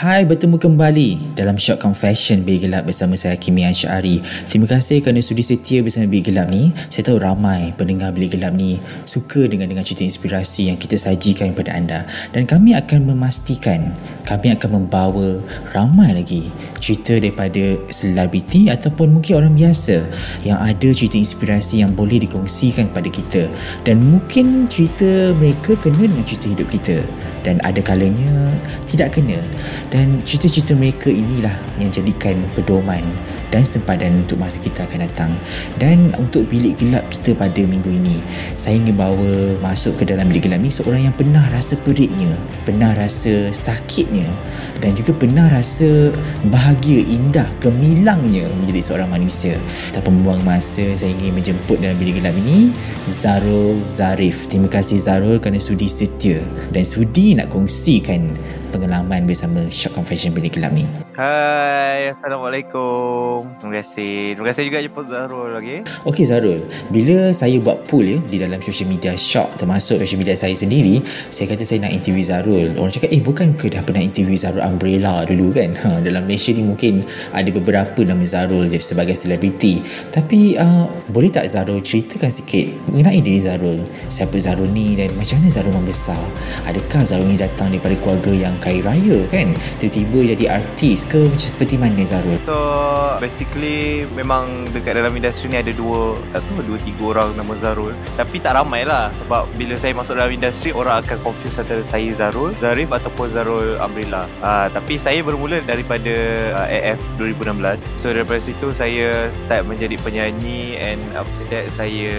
Hai, bertemu kembali dalam Short Confession Bilik Gelap bersama saya Kimi Ansyari. Terima kasih kerana sudi setia bersama Bilik Gelap ni. Saya tahu ramai pendengar Bilik Gelap ni suka dengan dengan cerita inspirasi yang kita sajikan kepada anda. Dan kami akan memastikan kami akan membawa ramai lagi cerita daripada selebriti ataupun mungkin orang biasa yang ada cerita inspirasi yang boleh dikongsikan kepada kita. Dan mungkin cerita mereka kena dengan cerita hidup kita dan ada kalanya tidak kena. Dan cerita-cerita mereka inilah yang jadikan pedoman dan sempadan untuk masa kita akan datang. Dan untuk bilik gelap kita pada minggu ini saya ingin bawa masuk ke dalam bilik gelap ni seorang yang pernah rasa peritnya pernah rasa sakitnya dan juga pernah rasa bahagia indah gemilangnya menjadi seorang manusia. Tanpa membuang masa saya ingin menjemput dalam bilik gelap ini Zarul Zarif. Terima kasih Zarul kerana sudi setia dan sudi nak kongsikan pengalaman bersama Shock Confession Bilik Gelap ni. Hai, Assalamualaikum. Terima kasih. Terima kasih juga jemput Zarul lagi. Okay? Okey Zarul, bila saya buat poll ya di dalam social media Shock termasuk social media saya sendiri, saya kata saya nak interview Zarul. Orang cakap, eh bukan ke dah pernah interview Zarul Umbrella dulu kan? Ha, dalam Malaysia ni mungkin ada beberapa nama Zarul jadi sebagai selebriti. Tapi uh, boleh tak Zarul ceritakan sikit mengenai diri Zarul? Siapa Zarul ni dan macam mana Zarul membesar? Adakah Zarul ni datang daripada keluarga yang kaya raya kan? Tiba-tiba jadi artis ke macam seperti mana Zarul? So basically memang dekat dalam industri ni ada dua tak tahu dua tiga orang nama Zarul. Tapi tak ramai lah. Sebab bila saya masuk dalam industri orang akan confuse antara saya Zarul Zarif ataupun Zarul Umbrella uh, tapi saya bermula daripada uh, AF 2016 so daripada situ saya start menjadi penyanyi and after that saya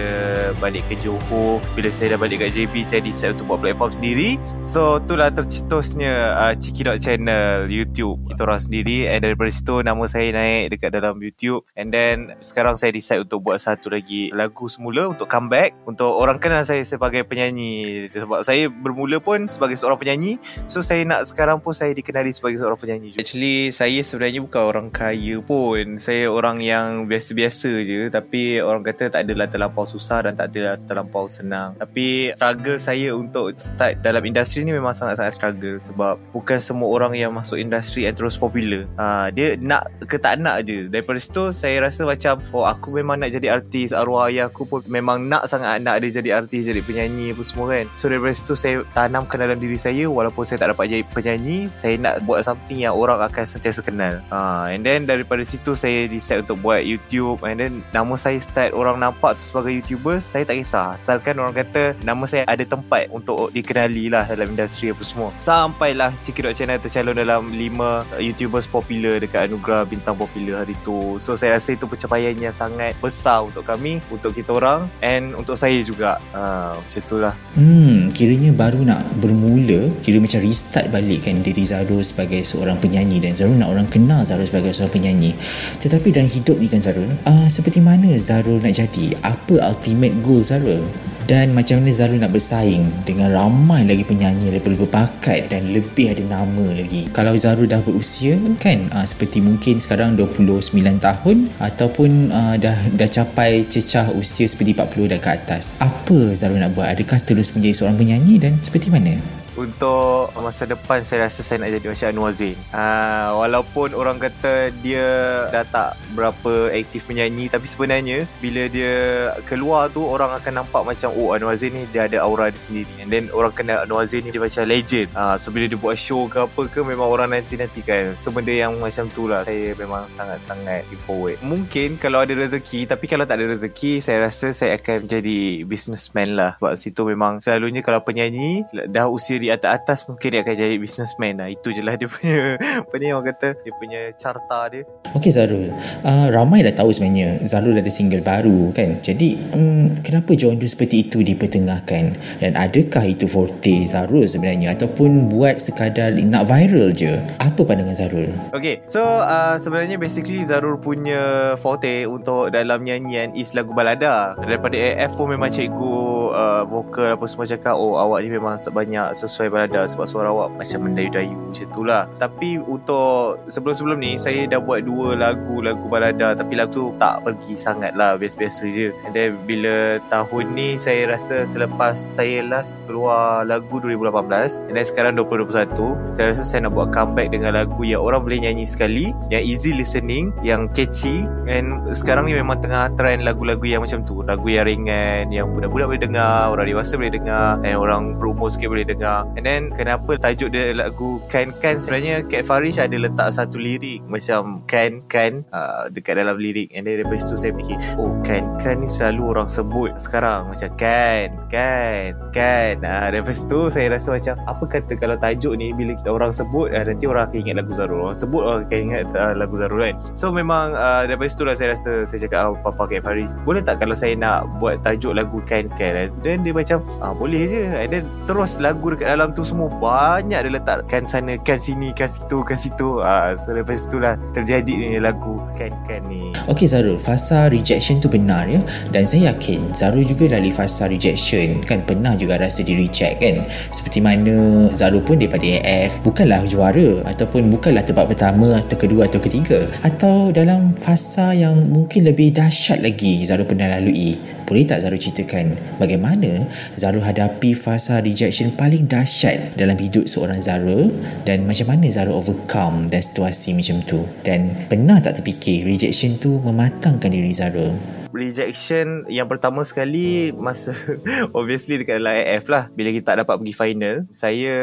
balik ke Johor. Bila saya dah balik kat JB saya decide untuk buat platform sendiri. So itulah tercetusnya uh, Ciki channel YouTube. Kita orang sendiri. And daripada situ nama saya naik dekat dalam YouTube. And then sekarang saya decide untuk buat satu lagi lagu semula untuk comeback. Untuk orang kenal saya sebagai penyanyi. Sebab saya bermula pun sebagai seorang penyanyi. So saya nak sekarang pun saya dikenali sebagai seorang penyanyi juga. actually saya sebenarnya bukan orang kaya pun. Saya orang yang biasa-biasa je. Tapi orang kata tak adalah terlampau susah dan tak adalah terlampau senang. Tapi struggle saya untuk start dalam industri ni memang sangat-sangat struggle. Sebab bukan semua orang yang masuk industri and terus popular. Uh, dia nak ke tak nak je. Daripada situ saya rasa macam oh aku memang nak jadi artis. Arwah ayah aku pun memang nak sangat nak dia jadi artis, jadi penyanyi apa semua kan. So daripada situ saya tanamkan dalam diri saya walaupun saya tak dapat jadi penyanyi, saya nak buat something yang orang akan sentiasa kenal. Uh, and then daripada situ saya decide untuk buat YouTube and then nama saya start orang nampak tu sebagai YouTuber, saya tak kisah. Asalkan orang kata nama saya ada tempat untuk dikenali lah dalam industri apa semua. Sampailah Ciki Channel tercalon dalam 5 YouTubers popular dekat Anugerah Bintang Popular hari tu. So saya rasa itu pencapaian yang sangat besar untuk kami, untuk kita orang and untuk saya juga. Uh, macam itulah. Hmm, kiranya baru nak bermula, kira macam restart balik kan diri Zarul sebagai seorang penyanyi dan Zarul nak orang kenal Zarul sebagai seorang penyanyi. Tetapi dalam hidup ni kan Zarul, uh, seperti mana Zarul nak jadi? Apa ultimate goal Zarul? Dan macam mana Zarul nak bersaing dengan ramai lagi penyanyi daripada berbakat dan lebih ada nama lagi. Kalau Zarul dah berusia kan uh, seperti mungkin sekarang 29 tahun ataupun uh, dah dah capai cecah usia seperti 40 dan ke atas. Apa Zarul nak buat? Adakah terus menjadi seorang penyanyi dan seperti mana? Untuk masa depan saya rasa saya nak jadi macam Anwar Zain. Uh, walaupun orang kata dia dah tak berapa aktif menyanyi tapi sebenarnya bila dia keluar tu orang akan nampak macam oh Anwar Zain ni dia ada aura dia sendiri. And then orang kenal Anwar Zain ni dia macam legend. Uh, so bila dia buat show ke apa ke memang orang nanti-nanti kan. So benda yang macam tu lah saya memang sangat-sangat forward. Mungkin kalau ada rezeki tapi kalau tak ada rezeki saya rasa saya akan jadi businessman lah. Sebab situ memang selalunya kalau penyanyi dah usia di atas-atas mungkin dia akan jadi businessman lah. Itu je lah dia punya apa ni orang kata dia punya carta dia. Okey Zarul, uh, ramai dah tahu sebenarnya Zarul ada single baru kan. Jadi um, kenapa genre seperti itu dipertengahkan dan adakah itu forte Zarul sebenarnya ataupun buat sekadar nak viral je? Apa pandangan Zarul? Okay, so uh, sebenarnya basically Zarul punya forte untuk dalam nyanyian is lagu balada. Daripada AF pun memang cikgu uh, vokal apa semua cakap oh awak ni memang banyak sesuai balada sebab suara awak macam mendayu-dayu macam tu lah. Tapi untuk sebelum-sebelum ni saya dah buat dua lagu lagu balada tapi lagu tu tak pergi sangat lah biasa-biasa je. And then bila tahun ni saya rasa selepas saya last keluar lagu 2018 and then sekarang 2021 saya rasa saya nak buat comeback dengan lagu yang orang boleh nyanyi sekali yang easy listening yang catchy and sekarang ni memang tengah trend lagu-lagu yang macam tu lagu yang ringan yang budak-budak boleh dengar orang dewasa boleh dengar and orang berumur sikit boleh dengar and then kenapa tajuk dia lagu Kan Kan sebenarnya Kat Farish ada letak satu lirik macam Kan Kan uh, dekat dalam lirik. And then daripada situ saya fikir oh Kan Kan ni selalu orang sebut sekarang. Macam Kan Kan Kan uh, daripada situ saya rasa macam apa kata kalau tajuk ni bila kita orang sebut uh, nanti orang akan ingat lagu Zarul. Orang sebut orang akan ingat uh, lagu Zarul kan. So memang uh, daripada situ lah saya rasa saya cakap oh, Papa Kat Farish boleh tak kalau saya nak buat tajuk lagu Kan Kan dan dia macam ah, boleh je. And then terus lagu dekat dalam tu semua banyak dia letak kan sana kan sini kan situ kan situ. Ah, so lepas situ lah terjadi ni lagu Kan Kan ni. Okey Zarul, fasa rejection tu benar ya? Dan saya yakin Zarul juga lalui fasa rejection. Kan pernah juga rasa di reject kan? Seperti mana Zarul pun daripada AF bukanlah juara ataupun bukanlah tempat pertama atau kedua atau ketiga. Atau dalam fasa yang mungkin lebih dahsyat lagi Zarul pernah lalui boleh tak Zarul ceritakan bagaimana Zarul hadapi fasa rejection paling dahsyat dalam hidup seorang Zarul? Dan macam mana Zarul overcome dan situasi macam tu? Dan pernah tak terfikir rejection tu mematangkan diri Zarul rejection yang pertama sekali masa obviously dekat dalam AF lah. Bila kita tak dapat pergi final saya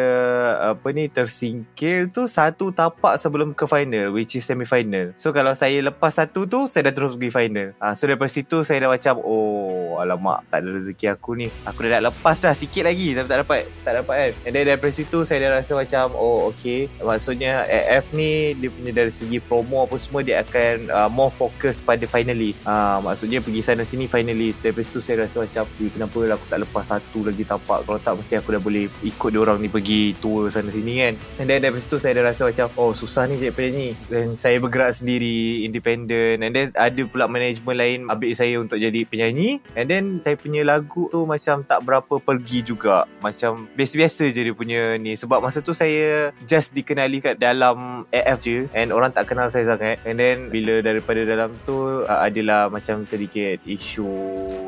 apa ni tersingkir tu satu tapak sebelum ke final which is semi final so kalau saya lepas satu tu saya dah terus pergi final. Uh, so daripada situ saya dah macam oh alamak tak ada rezeki aku ni. Aku dah nak lepas dah sikit lagi tapi tak dapat tak dapat kan. And then daripada situ saya dah rasa macam oh okay. Maksudnya AF ni dia punya dari segi promo apa semua dia akan uh, more fokus pada finally. Uh, maksudnya pergi sana sini finally. Daripada situ saya rasa macam eh, kenapa aku tak lepas satu lagi tapak? Kalau tak mesti aku dah boleh ikut dia orang ni pergi tour sana sini kan. And then daripada situ saya dah rasa macam oh susah ni jadi penyanyi dan saya bergerak sendiri independent. And then ada pula management lain ambil saya untuk jadi penyanyi. And then saya punya lagu tu macam tak berapa pergi juga. Macam biasa-biasa je dia punya ni. Sebab masa tu saya just dikenali kat dalam AF je and orang tak kenal saya sangat. And then bila daripada dalam tu uh, adalah macam sedikit isu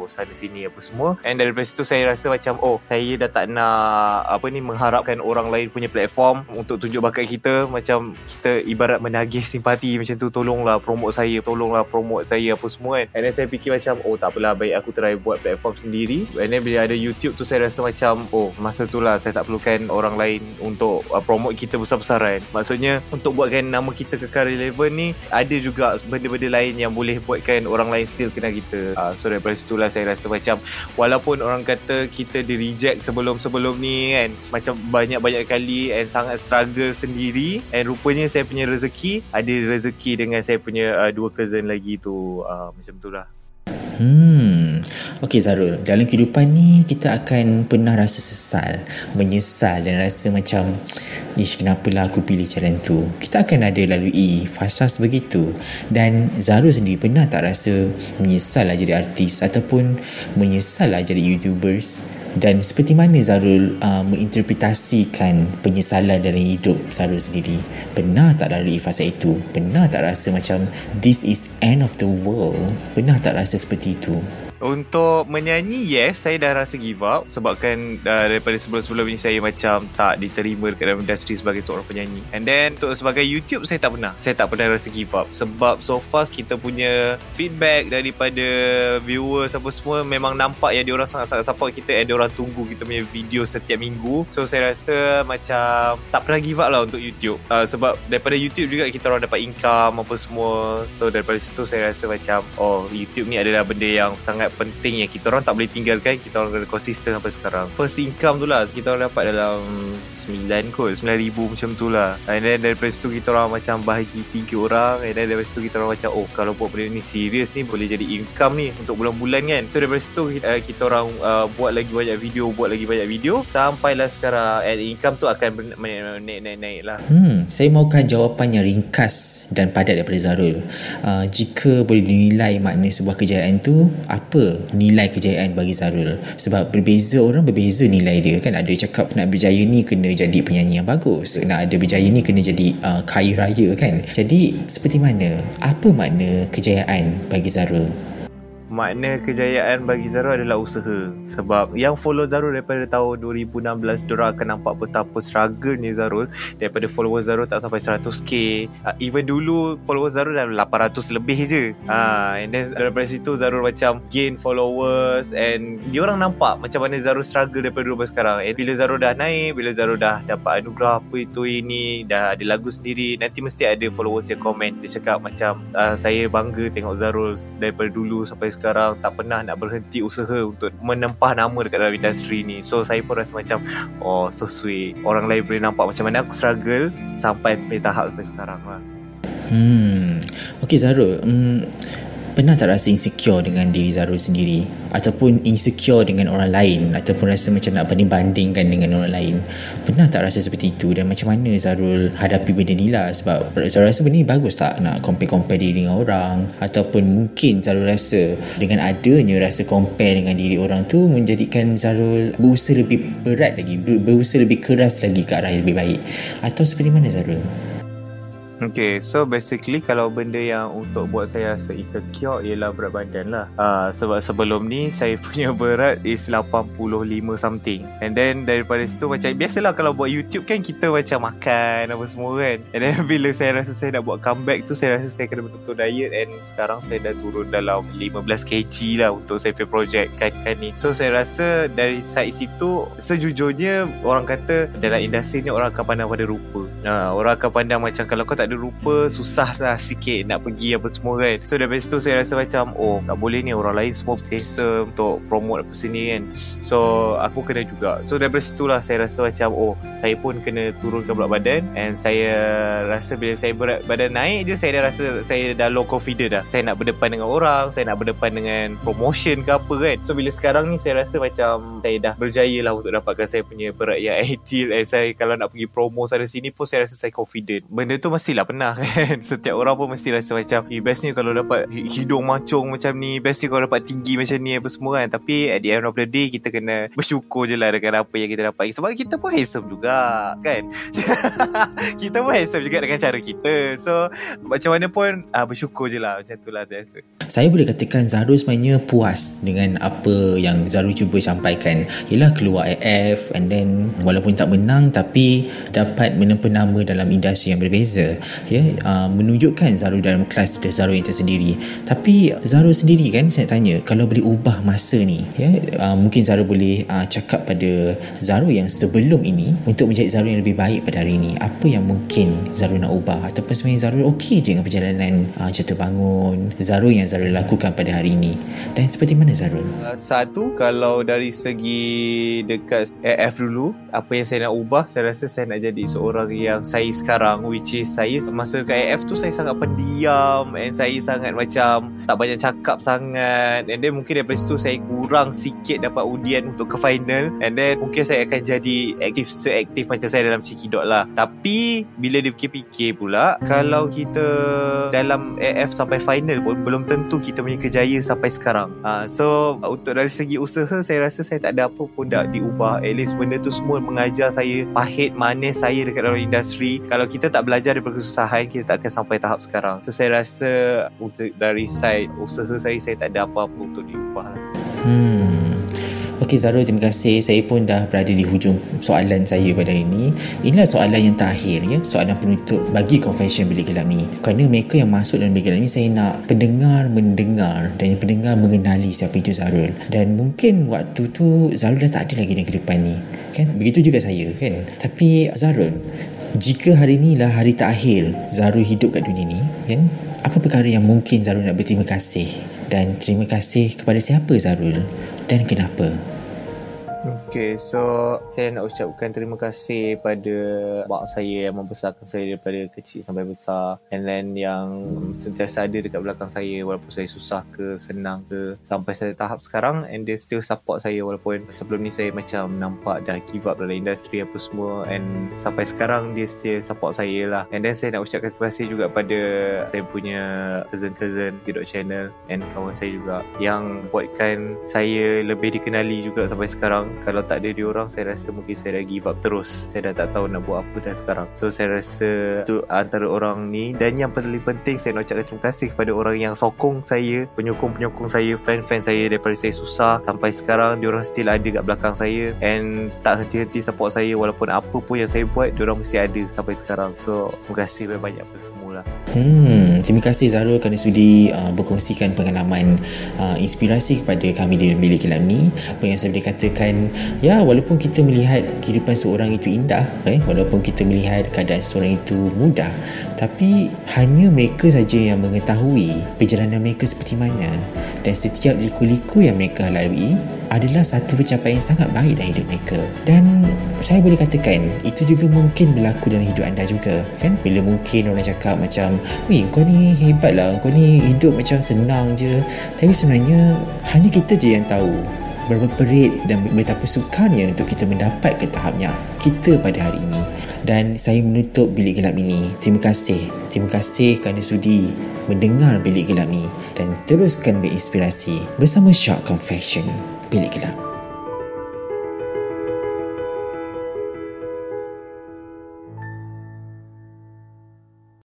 sana sini apa semua. And daripada situ saya rasa macam oh saya dah tak nak apa ni mengharapkan orang lain punya platform untuk tunjuk bakat kita. Macam kita ibarat menagih simpati macam tu tolonglah promote saya tolonglah promote saya apa semua kan. And then saya fikir macam oh tak apalah baik aku try buat platform sendiri. And then bila ada YouTube tu saya rasa macam oh masa tu lah saya tak perlukan orang lain untuk uh, promote kita besar-besaran. Maksudnya untuk buatkan nama kita kekal relevan ni ada juga benda-benda lain yang boleh buatkan orang lain still kenal kita. Uh, so daripada situlah saya rasa macam walaupun orang kata kita di reject sebelum-sebelum ni kan macam banyak-banyak kali and sangat struggle sendiri and rupanya saya punya rezeki ada rezeki dengan saya punya uh, dua cousin lagi tu. Uh, macam tu lah Hmm. Okey Zarul, dalam kehidupan ni kita akan pernah rasa sesal, menyesal dan rasa macam Ish, kenapalah aku pilih jalan tu? Kita akan ada lalui fasa begitu. Dan Zarul sendiri pernah tak rasa menyesal lah jadi artis ataupun menyesal lah jadi YouTubers? Dan seperti mana Zarul uh, menginterpretasikan penyesalan dalam hidup Zarul sendiri? Pernah tak lalui fasa itu? Pernah tak rasa macam this is end of the world? Pernah tak rasa seperti itu? Untuk menyanyi yes Saya dah rasa give up Sebabkan uh, Daripada sebelum-sebelum ni Saya macam tak diterima Dekat dalam industri Sebagai seorang penyanyi. And then Untuk sebagai YouTube Saya tak pernah. Saya tak pernah rasa give up Sebab so far Kita punya feedback Daripada viewers Apa semua Memang nampak yang Diorang sangat-sangat support kita And diorang tunggu Kita punya video Setiap minggu. So saya rasa Macam Tak pernah give up lah Untuk YouTube. Uh, Sebab daripada YouTube juga Kita orang dapat income Apa semua. So daripada situ Saya rasa macam Oh YouTube ni adalah benda yang Sangat penting Yang kita orang tak boleh tinggalkan Kita orang kena konsisten sampai sekarang. First income tu lah Kita orang dapat dalam 9 kot 9 ribu macam tu lah. And then daripada situ Kita orang macam bahagi 3 orang And then daripada situ Kita orang macam Oh kalau buat benda ni serius ni Boleh jadi income ni Untuk bulan-bulan kan. So daripada situ Kita, uh, kita orang uh, Buat lagi banyak video Buat lagi banyak video. Sampailah sekarang And income tu akan naik-naik lah. Hmm Saya mahukan jawapan yang ringkas Dan padat daripada Zarul. Uh, Jika boleh dinilai makna sebuah kejayaan tu Apa nilai kejayaan bagi Zarul Sebab berbeza orang berbeza nilai dia kan Ada cakap nak berjaya ni kena jadi penyanyi yang bagus Nak ada berjaya ni kena jadi uh, kaya raya kan Jadi seperti mana? Apa makna kejayaan bagi Zarul? Makna kejayaan bagi Zarul adalah usaha. Sebab yang follow Zarul daripada tahun 2016 diorang akan nampak betapa struggle ni Zarul. Daripada followers Zarul tak sampai 100k uh, even dulu followers Zarul dah 800 lebih je. Uh, and then daripada situ Zarul macam gain followers and diorang nampak macam mana Zarul struggle daripada dulu sekarang. And bila Zarul dah naik bila Zarul dah dapat anugerah apa itu ini dah ada lagu sendiri nanti mesti ada followers yang komen. Dia cakap macam uh, saya bangga tengok Zarul daripada dulu sampai sekarang sekarang tak pernah nak berhenti usaha untuk menempah nama dekat dalam industri ni. So saya pun rasa macam oh so sweet. Orang lain boleh nampak macam mana aku struggle sampai tahap sampai sekarang lah. Hmm. Okay Zarul hmm, Pernah tak rasa insecure dengan diri Zarul sendiri? Ataupun insecure dengan orang lain? Ataupun rasa macam nak banding-bandingkan dengan orang lain? Pernah tak rasa seperti itu? Dan macam mana Zarul hadapi benda ni lah? Sebab Zarul rasa benda ni bagus tak Nak compare-compare diri dengan orang? Ataupun mungkin Zarul rasa Dengan adanya rasa compare dengan diri orang tu Menjadikan Zarul berusaha lebih berat lagi Berusaha lebih keras lagi ke arah yang lebih baik? Atau seperti mana Zarul? Okay, so basically kalau benda yang untuk buat saya rasa insecure ialah berat badan lah. Uh, sebab sebelum ni saya punya berat is 85 something. And then daripada situ macam biasalah kalau buat YouTube kan kita macam makan apa semua kan. And then bila saya rasa saya nak buat comeback tu saya rasa saya kena betul-betul diet and sekarang saya dah turun dalam 15 kg lah untuk saya punya project kan, kan ni. So saya rasa dari side situ sejujurnya orang kata dalam industri ni orang akan pandang pada rupa. Uh, orang akan pandang macam kalau kau tak ada rupa susah lah sikit nak pergi apa semua kan. So dari situ saya rasa macam oh tak boleh ni. Orang lain semua biasa untuk promote apa sini kan. So aku kena juga. So dari situ lah saya rasa macam oh saya pun kena turunkan berat badan. And saya rasa bila saya berat badan naik je saya dah rasa saya dah low confident dah. Saya nak berdepan dengan orang saya nak berdepan dengan promotion ke apa kan. So bila sekarang ni saya rasa macam saya dah berjaya lah untuk dapatkan saya punya berat yang ideal. And saya kalau nak pergi promo sana sini pun saya rasa saya confident. Benda tu mesti lah pernah kan. Setiap orang pun mesti rasa macam Eh best ni kalau dapat hidung macung macam ni Best ni kalau dapat tinggi macam ni Apa semua kan. Tapi at the end of the day Kita kena bersyukur je lah Dengan apa yang kita dapat. Sebab kita pun handsome juga Kan? Kita pun handsome juga Dengan cara kita. So Macam mana pun uh, Bersyukur je lah. Macam tu lah saya rasa. Saya boleh katakan Zarul sebenarnya puas Dengan apa yang Zarul cuba sampaikan. Yelah keluar AF And then Walaupun tak menang Tapi Dapat menempa nama Dalam industri yang berbeza ya uh, menunjukkan Zarul dalam kelas dia Zarul yang tersendiri. Tapi Zarul sendiri kan saya tanya kalau boleh ubah masa ni ya uh, mungkin Zarul boleh uh, cakap pada Zarul yang sebelum ini untuk menjadi Zarul yang lebih baik pada hari ini. Apa yang mungkin Zarul nak ubah? Ataupun sebenarnya Zarul okey je dengan perjalanan uh, jatuh bangun Zarul yang Zarul lakukan pada hari ini. Dan seperti mana Zarul? Uh, satu kalau dari segi dekat AF dulu apa yang saya nak ubah saya rasa saya nak jadi seorang yang saya sekarang which is saya masa AF tu saya sangat pendiam and saya sangat macam tak banyak cakap sangat. And then mungkin daripada situ saya kurang sikit dapat undian untuk ke final. And then mungkin saya akan jadi aktif seaktif macam saya dalam Ciki Dot lah. Tapi bila dia fikir-fikir pula kalau kita dalam AF sampai final pun belum tentu kita punya kejaya sampai sekarang. Uh, so untuk dari segi usaha saya rasa saya tak ada apa pun dah diubah. At least benda tu semua mengajar saya pahit manis saya dekat dalam industri. Kalau kita tak belajar daripada kesusahan kita tak akan sampai tahap sekarang so saya rasa untuk dari side usaha saya saya tak ada apa-apa untuk diubah. Hmm. Okey Zarul, terima kasih. Saya pun dah berada di hujung soalan saya pada hari ini. Inilah soalan yang terakhir ya, soalan penutup bagi confession bilik gelap ni. Kerana mereka yang masuk dalam bilik gelap ni saya nak pendengar mendengar dan pendengar mengenali siapa itu Zarul. Dan mungkin waktu tu Zarul dah tak ada lagi di kehidupan ni. Kan? Begitu juga saya kan. Tapi Zarul, jika hari ini lah hari terakhir Zarul hidup kat dunia ni, kan? Apa perkara yang mungkin Zarul nak berterima kasih? Dan terima kasih kepada siapa Zarul? Dan kenapa? Okay, so saya nak ucapkan terima kasih pada mak saya yang membesarkan saya daripada kecil sampai besar. And then yang sentiasa ada dekat belakang saya walaupun saya susah ke senang ke sampai saya tahap sekarang. And dia still support saya walaupun sebelum ni saya macam nampak dah give up dalam industri apa semua. And sampai sekarang dia still support saya lah. And then saya nak ucapkan terima kasih juga pada saya punya cousin-cousin Gidok Channel and kawan saya juga yang buatkan saya lebih dikenali juga sampai sekarang. Kalau tak ada dia orang saya rasa mungkin saya dah give up terus. Saya dah tak tahu nak buat apa dah sekarang. So saya rasa tu antara orang ni dan yang paling penting saya nak ucapkan terima kasih kepada orang yang sokong saya penyokong-penyokong saya fan-fan saya daripada saya susah sampai sekarang. Dia orang still ada kat belakang saya and tak henti-henti support saya walaupun apa pun yang saya buat dia orang mesti ada sampai sekarang. So terima kasih banyak-banyak pada semua lah Hmm, terima kasih Zarul kerana sudi uh, berkongsikan pengalaman uh, inspirasi kepada kami di Bilik Gelap ni. Apa yang saya boleh katakan, ya walaupun kita melihat kehidupan seorang itu indah, eh, walaupun kita melihat keadaan seorang itu mudah, tapi hanya mereka saja yang mengetahui perjalanan mereka seperti mana. Dan setiap liku-liku yang mereka lalui adalah satu pencapaian yang sangat baik dalam hidup mereka. Dan saya boleh katakan itu juga mungkin berlaku dalam hidup anda juga kan? Bila mungkin orang cakap macam weh kau ni hebat lah kau ni hidup macam senang je. Tapi sebenarnya hanya kita je yang tahu berapa perit dan betapa sukarnya untuk kita mendapat ke tahapnya kita pada hari ini. Dan saya menutup bilik gelap ini. Terima kasih. Terima kasih kerana sudi mendengar bilik gelap ni dan teruskan berinspirasi bersama Shock Confession bilik gelap